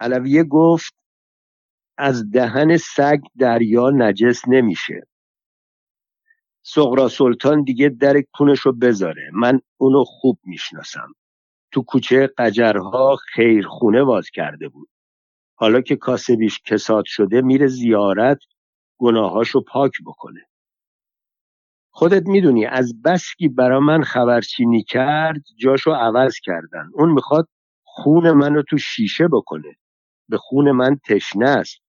علویه گفت از دهن سگ دریا نجس نمیشه. سغرا سلطان دیگه در کونشو بذاره. من اونو خوب می‌شناسم. تو کوچه قجرها خیرخونه واز کرده بود. حالا که کاسبیش کساد شده میره زیارت گناهاشو پاک بکنه. خودت می‌دونی از بسکی برا من خبرچینی کرد جاشو عوض کردن. اون می‌خواد خون منو تو شیشه بکنه. به خون من تشنه است.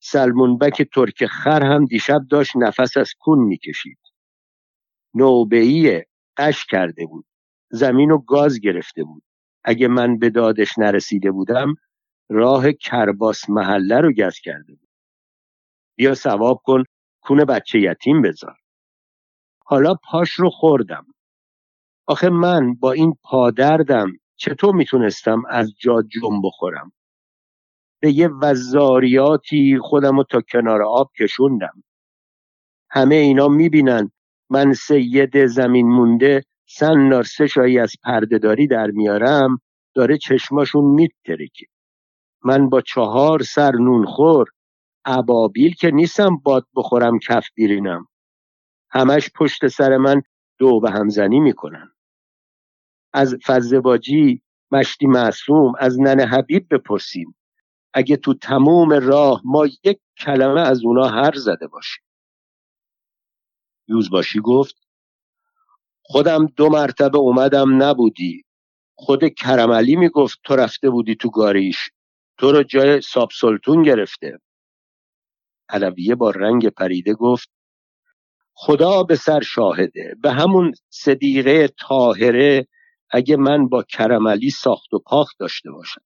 سلمونبک ترک خر هم دیشب داشت نفس از کون می‌کشید. نوبهی قش کرده بود. زمین و گاز گرفته بود. اگه من به دادش نرسیده بودم راه کرباس محله رو گز کرده بود. بیا سواب کن کون بچه یتیم بذار. حالا پاش رو خوردم. آخه من با این پادردم چطور می‌تونستم از جا جم بخورم؟ به یه وزاریاتی خودم رو تا کنار آب کشوندم. همه اینا می‌بینن. من سید زمین مونده سن سه شایی از پردهداری در میارم داره چشماشون میترکه. من با چهار سر نون خور ابابیل که نیستم باد بخورم کف بیرینم. همش پشت سر من دو به همزنی می‌کنن. از فزباجی مشتی معصوم از نن حبیب بپرسیم. اگه تو تموم راه ما یک کلمه از اونا هر زده باشیم. یوزباشی گفت خودم دو مرتبه اومدم نبودی. خود کرملی می‌گفت تو رفته بودی تو گاریش. تو رو جای ساب سلطون گرفته. علویه با رنگ پریده گفت خدا به سر شاهده. به همون صدیقه طاهره اگه من با کرملی ساخت و پاخت داشته باشم.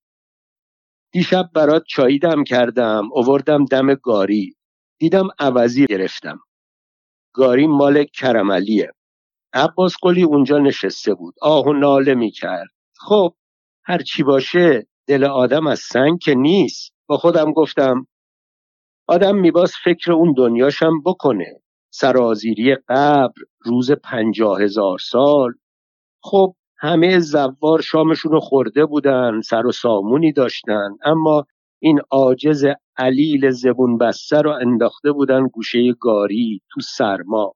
دیشب برات چایی دم کردم اووردم دم گاری. دیدم عوضی گرفتم. گاری مال کرملیه. عباس قلی اونجا نشسته بود. آه و ناله می‌کرد. خب هر چی باشه دل آدم از سنگ که نیست. با خودم گفتم آدم میباس فکر اون دنیاشم بکنه. سرازیری قبر روز پنجاه هزار سال. خب همه زوار شامشون رو خورده بودن سر و سامونی داشتن. اما این عاجز علیل زبون بسته رو انداخته بودن گوشه گاری تو سرما.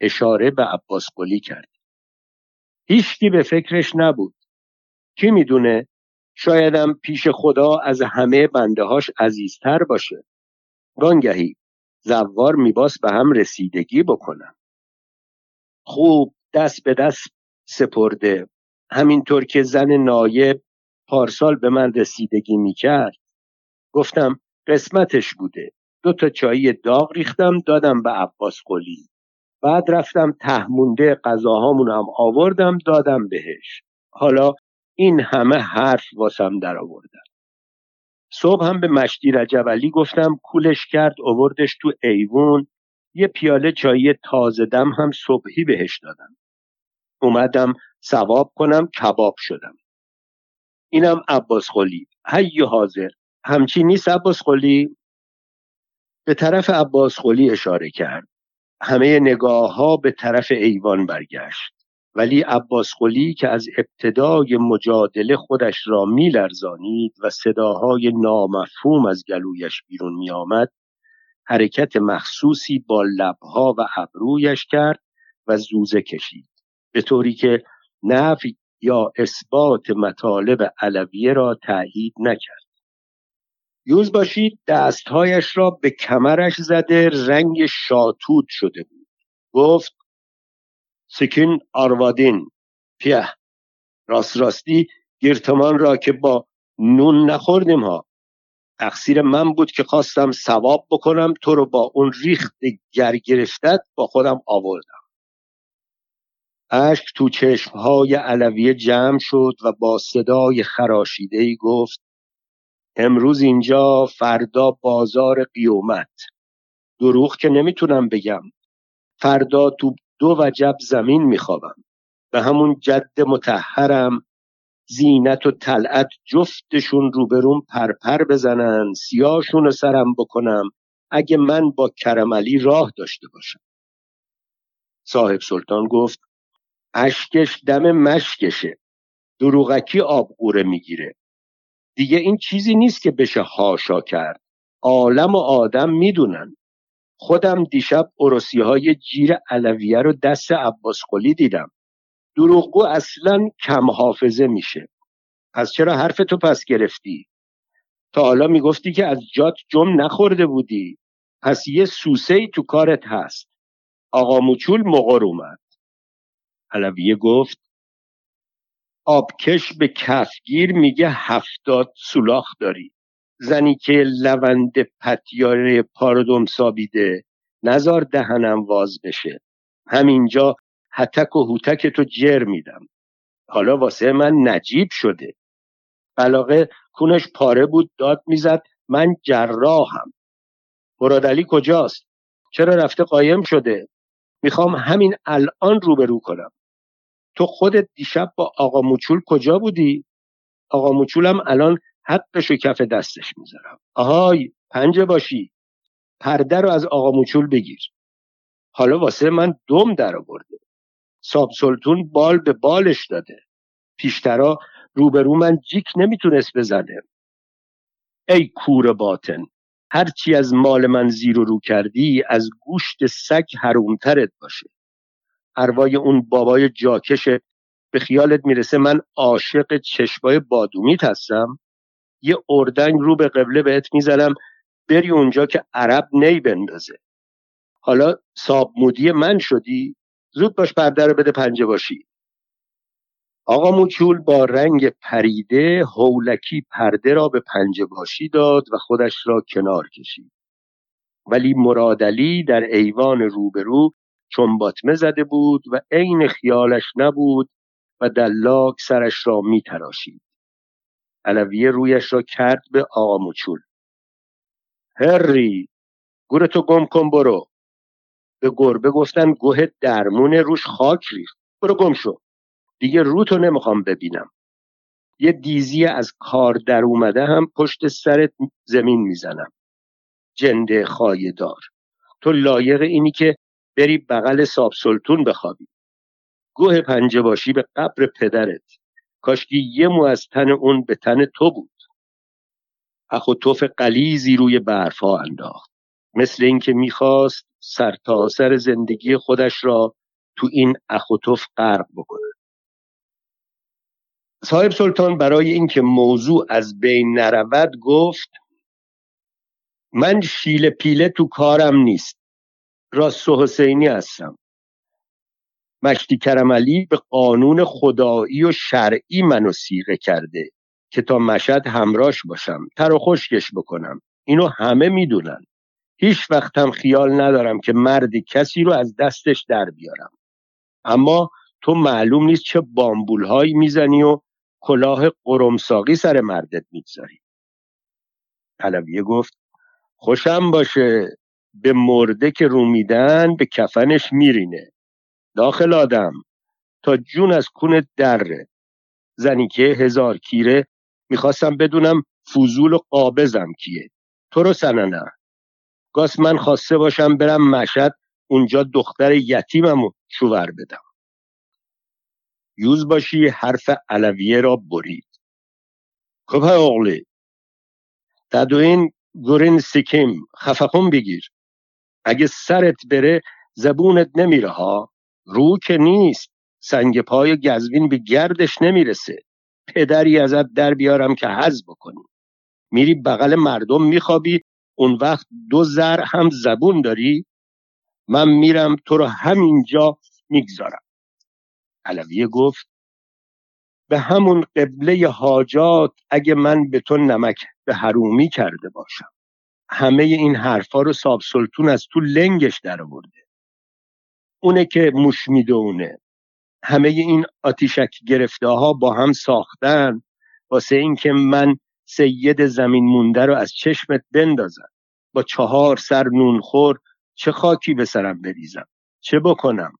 اشاره به عباس قلی کرد. هیچکی به فکرش نبود. کی می‌دونه؟ شایدم پیش خدا از همه بنده هاش عزیزتر باشه. گانگهی زوار میباس به هم رسیدگی بکنم خوب دست به دست سپرده. همینطور که زن نایب پارسال به من رسیدگی می‌کرد گفتم قسمتش بوده. دو تا چایی داغ ریختم دادم به عباس قلی. بعد رفتم تهمونده غذاهامون هم آوردم دادم بهش. حالا این همه حرف واسم در آوردم صبح هم به مشتی رجب گفتم کولش کرد اووردش تو ایوون. یه پیاله چایی تازه دم هم صبحی بهش دادم. اومدم سواب کنم کباب شدم. اینم عباس خلی هی حاضر. همچی نیست عباس به طرف عباس اشاره کرد. همه نگاه ها به طرف ایوان برگشت. ولی عباس که از ابتدای مجادله خودش را میلرزانید و صداهای نامفهوم از گلویش بیرون میآمد حرکت مخصوصی با لبها و ابرویش کرد و زوزه کشید. به طوری که نفی یا اثبات مطالب علویه را تایید نکرد. یوز باشید دستهایش را به کمرش زده رنگ شاتود شده بود. گفت سکین آروادین پیه راست راستی گرتمان را که با نون نخوردیم ها. تقصیر من بود که خواستم ثواب بکنم تو رو با اون ریخت گر گرفتت با خودم آوردم. اشک تو چشمهای علویه جمع شد و با صدای خراشیده گفت امروز اینجا فردا بازار قیومت دروغ که نمی‌تونم بگم. فردا تو دو وجب زمین میخوابم. به همون جد متحرم زینت و طلعت جفتشون روبرون پرپر بزنن سیاشون رو سرم بکنم اگه من با کرملی راه داشته باشم. صاحب سلطان گفت اشکش دم مشکشه. دروغکی آب قوره می‌گیره. دیگه این چیزی نیست که بشه هاشا کرد. عالم و آدم می‌دونن. خودم دیشب عروسی های جیر علویه رو دست عباس قلی دیدم. دروغگو اصلا کم حافظه میشه. پس چرا حرف تو پس گرفتی؟ تا حالا می‌گفتی که از جات جم نخورده بودی. پس یه سوسه ای تو کارت هست. آقا موچول مقر اومد. علویه گفت آبکش به کفگیر میگه هفتاد سولاخ داری. زنی که لوند پتیاره پاردم سابیده نزار دهنم واز بشه. همینجا هتک و هوتک تو جر میدم. حالا واسه من نجیب شده. بلاغه کونش پاره بود داد می‌زد من جراحم. مرادلی کجاست؟ چرا رفته قایم شده؟ می‌خوام همین الان روبرو کنم. تو خودت دیشب با آقا موچول کجا بودی؟ آقا موچولم الان حقشو کف دستش می‌ذارم. آهای پنجه باشی. پرده رو از آقا موچول بگیر. حالا واسه من دم در آورده ساب سلطون بال به بالش داده. پیشترا روبرو من جیک نمی‌تونست بزنه. ای کور باطن هرچی از مال من زیر و رو کردی از گوشت سگ حرومترت باشه. اروای اون بابای جاکش. به خیالت می‌رسه من عاشق چشمای بادومیت هستم. یه اردنگ رو به قبله بهت می‌زنم. بری اونجا که عرب نی بندازه. حالا ساب مودی من شدی. زود باش پرده رو بده پنجه باشی. آقا موچول با رنگ پریده هولکی پرده را به پنجه باشی داد و خودش را کنار کشید. ولی مرادلی در ایوان روبرو چون باطمه زده بود و عین خیالش نبود و دلاک سرش را می تراشید. علویه رویش را کرد به آقا موچول هری گورتو گم کن برو. به گربه گفتن گوه درمون روش خاک ریخت. برو گم شو. دیگه روتو نمی‌خوام ببینم. یه دیزی از کار در اومده هم پشت سرت زمین می‌زنم. جنده دار تو لایق اینی که بری بغل ساب سلطون بخوابی. گوه پنجه باشی به قبر پدرت. کاشکی یه مو از تن اون به تن تو بود. اخ و توف قلیزی روی برفا انداخت. مثل اینکه می‌خواست سر زندگی خودش را تو این اخ و توف غرق بکنه. صاحب سلطان برای اینکه موضوع از بین نرود گفت من شیل پیله تو کارم نیست. راست و حسینی هستم. مشتی کرملی به قانون خدایی و شرعی منو سیغه کرده که تا مشد همراش باشم تر و خشکش بکنم. اینو همه می‌دونن. هیچ وقتم خیال ندارم که مردی کسی رو از دستش در بیارم. اما تو معلوم نیست چه بامبول هایی می‌زنی و کلاه قرمساقی سر مردت می‌گذاری. علویه گفت خوشم باشه. به مرده که رو میدن به کفنش میرینه. داخل آدم. تا جون از کون دره. زنی که هزار کیره. می‌خواستم بدونم فوزول و قابزم کیه. تو رو سننه گاس من خواسته باشم برم مشد اونجا دختر یتیمم شوور بدم. یوز باشی حرف علویه را برید. کپه اغلی. تدوین گورین سیکیم خفقون بگیر. اگه سرت بره زبونت نمیره ها. رو که نیست. سنگ پای گزوین به گردش نمی‌رسه. پدری ازت در بیارم که حز بکنی. میری بغل مردم میخوابی. اون وقت دو زر هم زبون داری. من میرم تو رو همینجا می‌گذارم. علویه گفت به همون قبله حاجات اگه من به تو نمک به حرومی کرده باشم. همه این حرفا رو ساب سلطون از تو لنگش در آورده. اونه که موش می‌دونه همه این آتیشک گرفته ها با هم ساختن واسه اینکه من سید زمین مونده رو از چشمت بندازم. با چهار سر نونخور چه خاکی به سرم بریزم؟ چه بکنم؟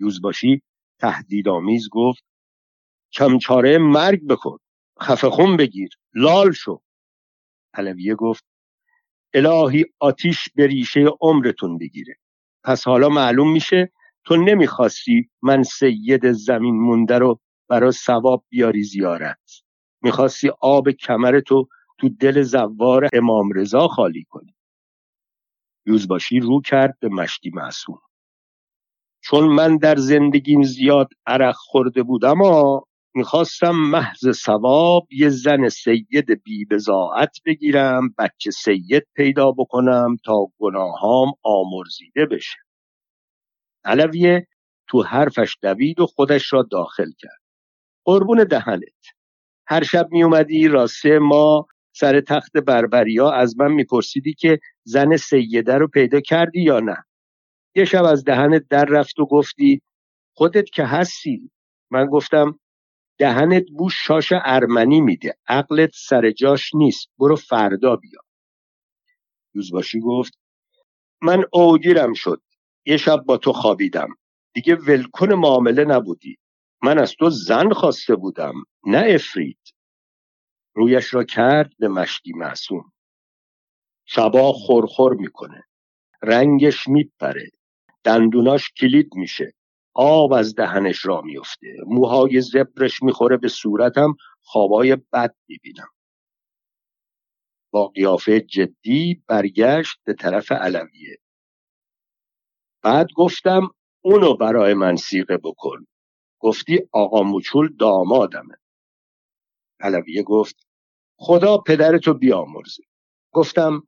یوزباشی تهدیدآمیز گفت چمچاره مرگ بکن خفه خون بگیر لال شو. علویه گفت الهی آتیش به ریشه عمرتون بگیره. پس حالا معلوم میشه تو نمی‌خواستی من سید زمین مونده رو برا ثواب بیاری زیارت. می‌خواستی آب کمر تو دل زوار امام رضا خالی کنی. یوزباشی رو کرد به مشتی معصوم. چون من در زندگیم زیاد عرق خورده بودم می‌خواستم محض ثواب یه زن سید بی بزاعت بگیرم بچه سید پیدا بکنم تا گناهام آمرزیده بشه. علویه تو حرفش دوید و خودش را داخل کرد. قربون دهنت. هر شب می اومدی راسته ما سر تخت بربریا از من میپرسیدی که زن سیده رو پیدا کردی یا نه. یه شب از دهنت در رفت و گفتی خودت که هستی؟ من گفتم دهنت بو شاش ارمنی میده. عقلت سر جاش نیست. برو فردا بیا. یوزباشی گفت من اوگیرم شد. یه شب با تو خوابیدم. دیگه ولکن معامله نبودی. من از تو زن خواسته بودم نه افرید رویش را کرد به مشتی معصوم. شبا خورخور می‌کنه. رنگش میپره. دندوناش کلید میشه. آب از دهنش را میفته موهای زبرش می‌خوره به صورتم. خوابای بد می‌بینم. با قیافه جدی برگشت به طرف علویه. بعد گفتم اونو برای من سیغه بکن. گفتی آقا موچول دامادمه. علویه گفت خدا پدرتو بیامرزه. گفتم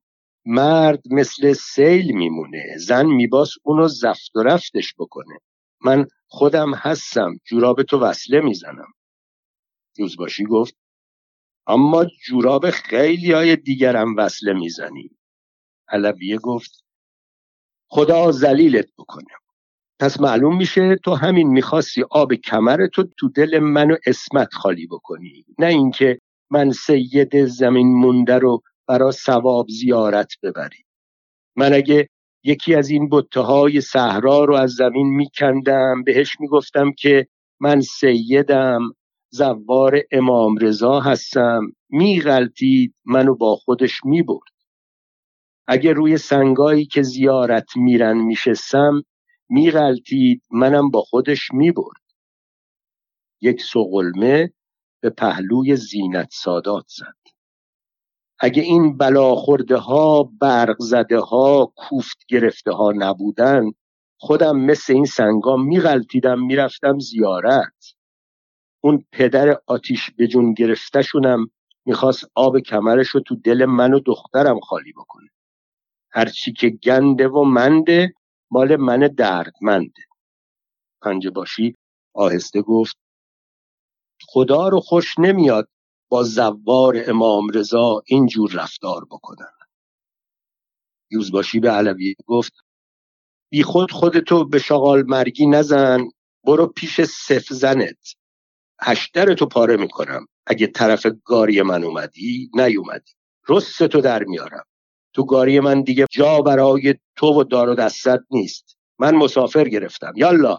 مرد مثل سیل میمونه. زن میباس اونو زفت و رفتش بکنه. من خودم هستم جوراب تو وصله می‌زنم. روزباشی گفت اما جوراب خیلی های دیگرم وصله می‌زنی. علویه گفت خدا زلیلت بکنه. پس معلوم میشه تو همین می‌خواستی آب کمر تو تو دل منو اسمت خالی بکنی. نه اینکه من سید زمین مونده رو برا ثواب زیارت ببری. من اگه یکی از این بطه های صحرا رو از زمین میکندم. بهش می‌گفتم که من سیدم زوار امام رضا هستم. میغلطید منو با خودش می‌برد. اگه روی سنگایی که زیارت میرن میشستم میغلطید منم با خودش می‌برد. یک سقلمه به پهلوی زینت سادات زد. اگه این بلاخورده ها برق زده ها کوفت گرفته ها نبودن خودم مثل این سنگا میغلطیدم می‌رفتم زیارت. اون پدر آتیش به جون گرفتهشونم می‌خواست آب کمرش رو تو دل من و دخترم خالی بکنه. هرچی که گنده و منده مال من دردمنده. پنجه باشی آهسته گفت خدا رو خوش نمیاد با زوار امام رضا اینجور رفتار بکنن. یوزباشی به علوی گفت بی خود خودتو به شغال مرگی نزن برو پیش صف زنت. هشترتو پاره می‌کنم. اگه طرف گاری من اومدی نیومدی. رستتو در میارم. تو گاری من دیگه جا برای تو و دار و دستت نیست. من مسافر گرفتم. یالا.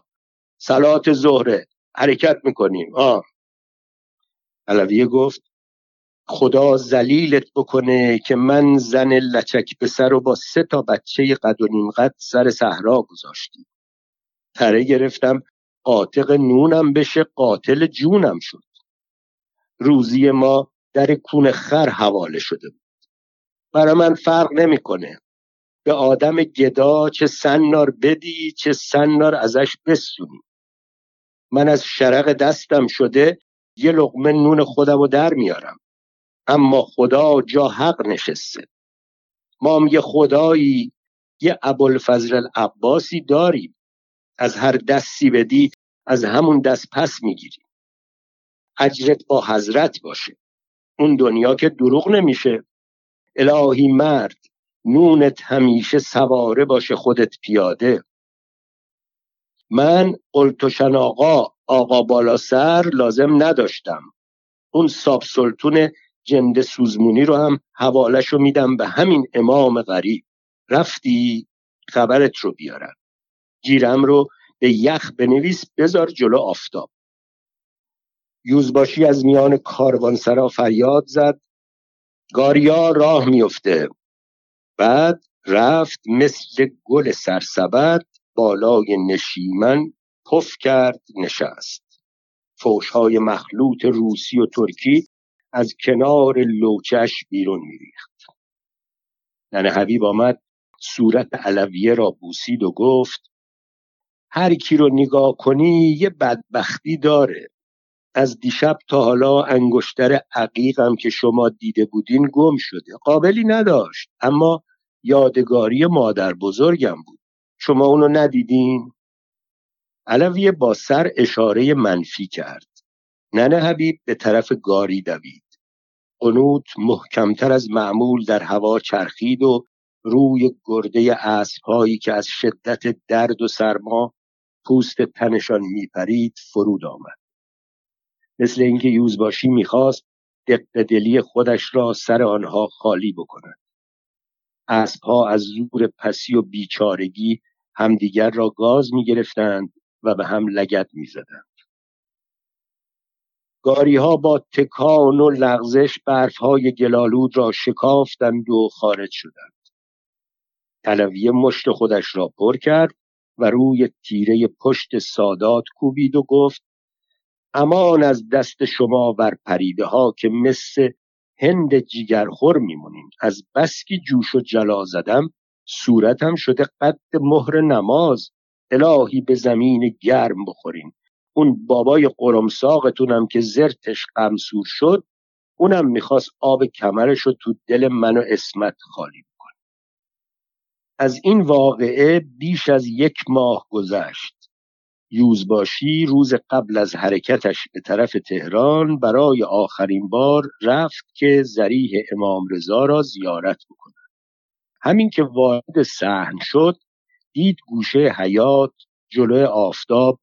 سلات زهره حرکت می‌کنیم. آه. علویه گفت خدا زلیلت بکنه که من زن لچک به سر و با سه تا بچه قد و نیم قد سر صحرا گذاشتی تره گرفتم قاطق نونم بشه قاتل جونم شد. روزی ما در کون خر حواله شده بود. برای من فرق نمی‌کنه. به آدم گدا چه سنار بدی چه سنار ازش بسونی. من از شرق دستم شده یه لقمه نون خودم رو در میارم. اما خدا جا حق نشسته. ما هم یه خدایی یه ابوالفضل العباسی داریم. از هر دستی بدی از همون دست پس می‌گیری اجرت با حضرت باشه. اون دنیا که دروغ نمیشه. الهی مرد نونت همیشه سواره باشه خودت پیاده. من قلتوشن آقا آقا بالا سر لازم نداشتم. اون ساب سلطون جند سوزمونی رو هم حوالش رو میدم به همین امام غریب. رفتی خبرت رو بیارم. گیرم رو به یخ بنویس بذار جلو آفتاب. یوزباشی از میان کاروانسرا فریاد زد. گاریا راه میفته بعد رفت مثل گل سرسبد بالای نشیمن پف کرد نشست. فوشهای مخلوط روسی و ترکی از کنار لوچش بیرون میریخت. ننه حبیب آمد صورت علویه را بوسید و گفت هر کی رو نگاه کنی یه بدبختی داره. از دیشب تا حالا انگشتر عقیقم که شما دیده بودین گم شده. قابلی نداشت اما یادگاری مادر بزرگم بود. شما اونو ندیدین؟ علویه با سر اشاره منفی کرد. ننه حبیب به طرف گاری دوید. قنوت محکمتر از معمول در هوا چرخید و روی گرده اسبهایی که از شدت درد و سرما پوست تنشان میپرید فرود آمد. مثل اینکه یوزباشی می‌خواست دق دلی خودش را سر آنها خالی بکند. اسبها از زور پسی و بیچارگی همدیگر را گاز می‌گرفتند و به هم لگت می‌زدند. گاری ها با تکان و لغزش برف های گلالود را شکافتند و خارج شدند. تلویه مشت خودش را پر کرد و روی تیره پشت سادات کوبید و گفت امان از دست شما بر پریده ها که مثل هند جیگرخور میمونیم از بسکی جوش و جلا زدم صورتم شده قد مهر نماز الهی به زمین گرم بخورین. اون بابای قرمساقتونم که زرتش قمسور شد اونم می‌خواست آب کمرش رو تو دل من و اسمت خالی بکنه. از این واقعه بیش از یک ماه گذشت. یوزباشی روز قبل از حرکتش به طرف تهران برای آخرین بار رفت که زریح امام رضا را زیارت بکند. همین که وارد صحن شد دید گوشه حیات جلو آفتاب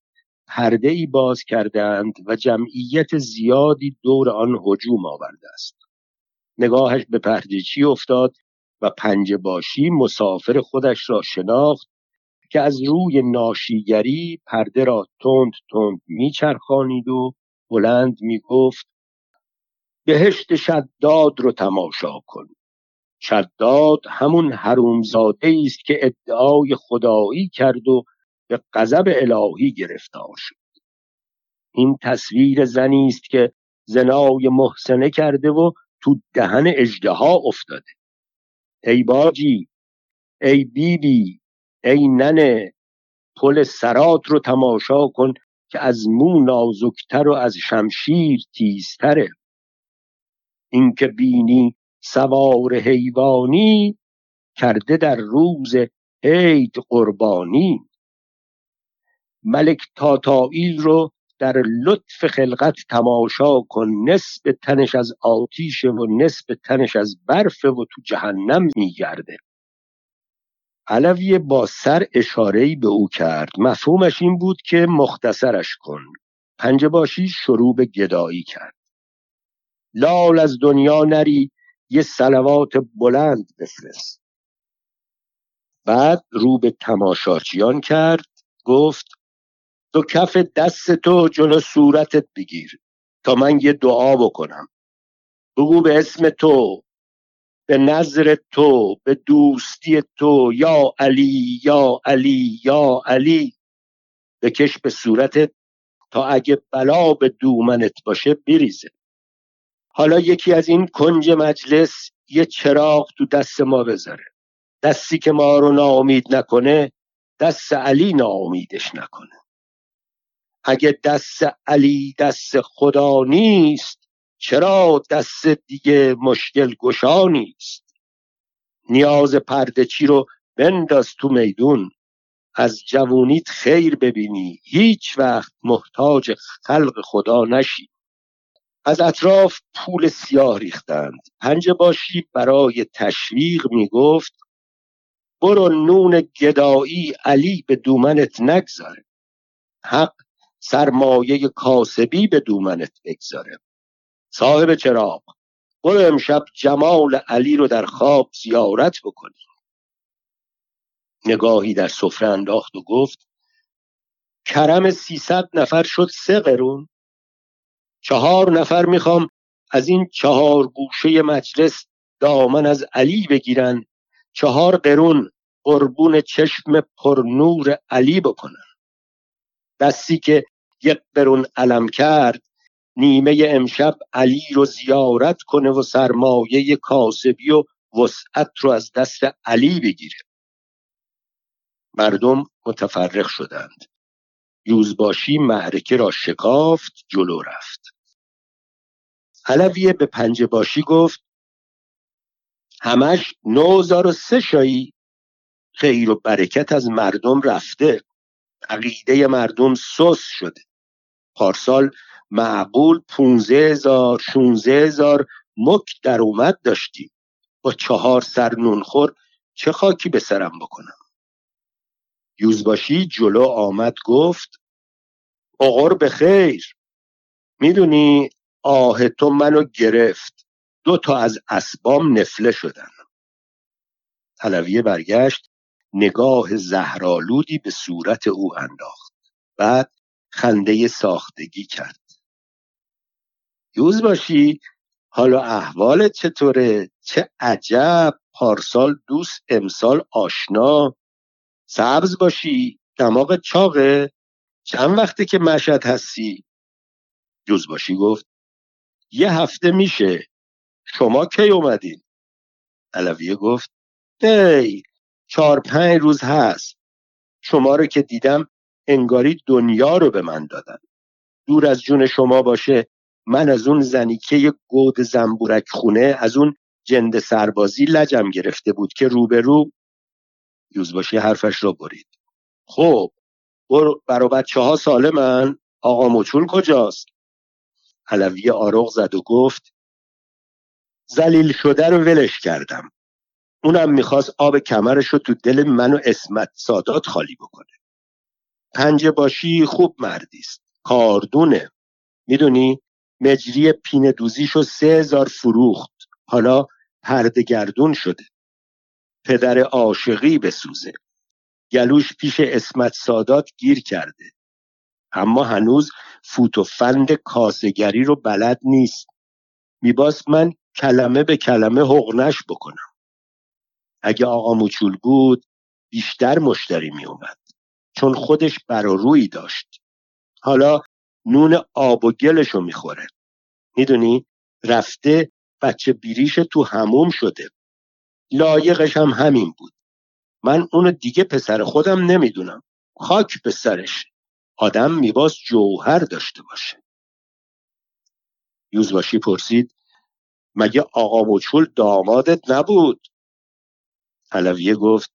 پرده ای باز کردند و جمعیت زیادی دور آن هجوم آورده است. نگاهش به پردهچی افتاد و پنج باشی مسافر خودش را شناخت که از روی ناشیگری پرده را تند تند میچرخانید و بلند می‌گفت بهشت شداد رو تماشا کن. شداد همون حرومزاده است که ادعای خدایی کرد و به غضب الهی گرفتار شد. این تصویر زنی است که زنای محسنه کرده و تو دهن اجدها افتاده. ای باجی ای بیبی بی، ای ننه پل سرات رو تماشا کن که از مو نازکتر و از شمشیر تیزتره. اینکه بینی سوار حیوانی کرده در روز عید قربانی. ملک تاتائیل رو در لطف خلقت تماشا کن نصف تنش از آتیش و نصف تنش از برف و تو جهنم میگرده. علوی با سر اشارهی به او کرد. مفهومش این بود که مختصرش کن. پنجباشی شروع به گدایی کرد. لال از دنیا نری یه سلوات بلند بفرست. بعد رو به تماشاچیان کرد گفت تو کف دست تو جلو صورتت بگیر تا من یه دعا بکنم. بگو به اسم تو به نظر تو به دوستی تو یا علی یا علی یا علی. بکش به صورتت تا اگه بلا به دومنت باشه بریزه. حالا یکی از این کنج مجلس یه چراغ تو دست ما بذاره. دستی که ما رو ناامید نکنه دست علی ناامیدش نکنه. اگه دست علی دست خدا نیست چرا دست دیگه مشکل گشا نیست؟ نیاز پرده چی رو بنداز تو میدون. از جوونیت خیر ببینی هیچ وقت محتاج خلق خدا نشی. از اطراف پول سیاه ریختند. پنج باشی برای تشویق می‌گفت برو نون گدایی علی به دومنت نگذاره. حق سرمایه کاسبی به دومنت بگذاره. صاحب چراغ برو امشب جمال علی رو در خواب زیارت بکنی. نگاهی در سفره انداخت و گفت کرم سیصد نفر شد سه قرون. چهار نفر می‌خوام از این چهار گوشه مجلس دامن از علی بگیرن. چهار قرون قربون چشم پرنور علی بکنن. دستی که یک قرون علم کرد نیمه امشب علی رو زیارت کنه و سرمایه کاسبی و وسعت رو از دست علی بگیره. مردم متفرق شدند. یوزباشی معرکه را شکافت جلو رفت. علویه به پنجه باشی گفت همش نوزار و سه شایی خیر و برکت از مردم رفته. عقیده مردم سس شده. پارسال معقول پونزه هزار شونزه هزار مک در اومد داشتیم. با چهار سر نونخور چه خاکی به سرم بکنم؟ یوزباشی جلو آمد گفت به خیر می‌دونی آه تو منو گرفت. دو تا از اسبام نفله شدن. علویه برگشت نگاه زهرالودی به صورت او انداخت. بعد خنده ساختگی کرد. یوز باشی حالا احوالت چطوره؟ چه عجب پارسال دوست امسال آشنا. سبز باشی دماغ چاقه. چند وقته که مشهد هستی؟ باشی گفت؟ یه هفته میشه. شما کی اومدین؟ علویه گفت ای چهار پنج روز هست. شما رو که دیدم انگاری دنیا رو به من دادن. دور از جون شما باشه من از اون زنیکه گود زنبورک خونه از اون جند سربازی لجم گرفته بود که روبرو. یوزباشی حرفش را برید؟ خب برا بچه ها سالمن آقا مچول کجاست؟ علوی آرغ زد و گفت زلیل شده رو ولش کردم. اونم می‌خواست آب کمرش رو تو دل من و اسمت سادات خالی بکنه. پنجه باشی خوب مردیست کاردونه. می‌دونی؟ مجری پین دوزیشو سه هزار فروخت. حالا پردگردون شده. پدر عاشقی بسوزه. گلوش پیش اسمت سادات گیر کرده. اما هنوز فوت و فند کاسگری رو بلد نیست. میباست من کلمه به کلمه حقنش بکنم. اگه آقا موچول بود بیشتر مشتری میومد چون خودش برارویی داشت. حالا نون آب و گلشو می‌خوره. می‌دونی؟ رفته بچه بیریش تو هموم شده. لایقش هم همین بود. من اونو دیگه پسر خودم نمی‌دونم. خاک به سرش. آدم میباس جوهر داشته باشه. یوزباشی پرسید مگه آقا مچول دامادت نبود؟ علویه گفت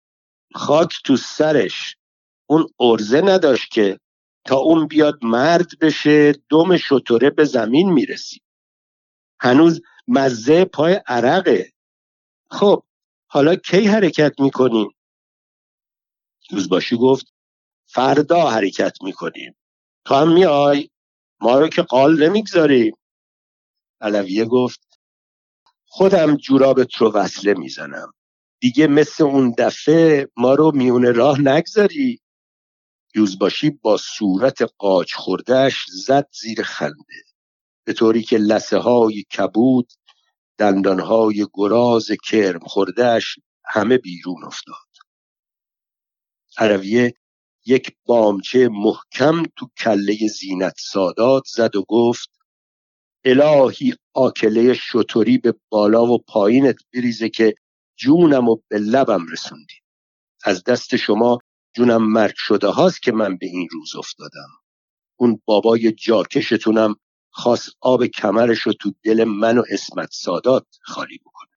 خاک تو سرش. اون ارزه نداشت که تا اون بیاد مرد بشه دم شطوره به زمین می‌رسی. هنوز مزه پای عرقه. خب حالا کی حرکت می‌کنیم؟ روزباشی گفت فردا حرکت می‌کنیم. تو هم میای؟ ما رو که قال نمی‌گذاریم علویه گفت خودم جورابت رو وصله می‌زنم. دیگه مثل اون دفعه ما رو میونه راه نگذاری. یوزباشی با صورت قاچ خوردهش زد زیر خنده. به طوری که لسه های کبود دندان های گراز کرم خوردهش همه بیرون افتاد. عربیه یک بامچه محکم تو کله زینت سادات زد و گفت الهی آکله شطوری به بالا و پایینت بریزه که جونم و به لبم رسوندی. از دست شما جونم مرگ شده هاست که من به این روز افتادم. اون بابای جاکشتونم خواست آب کمرش رو تو دل من و اسمت سادات خالی بکنه.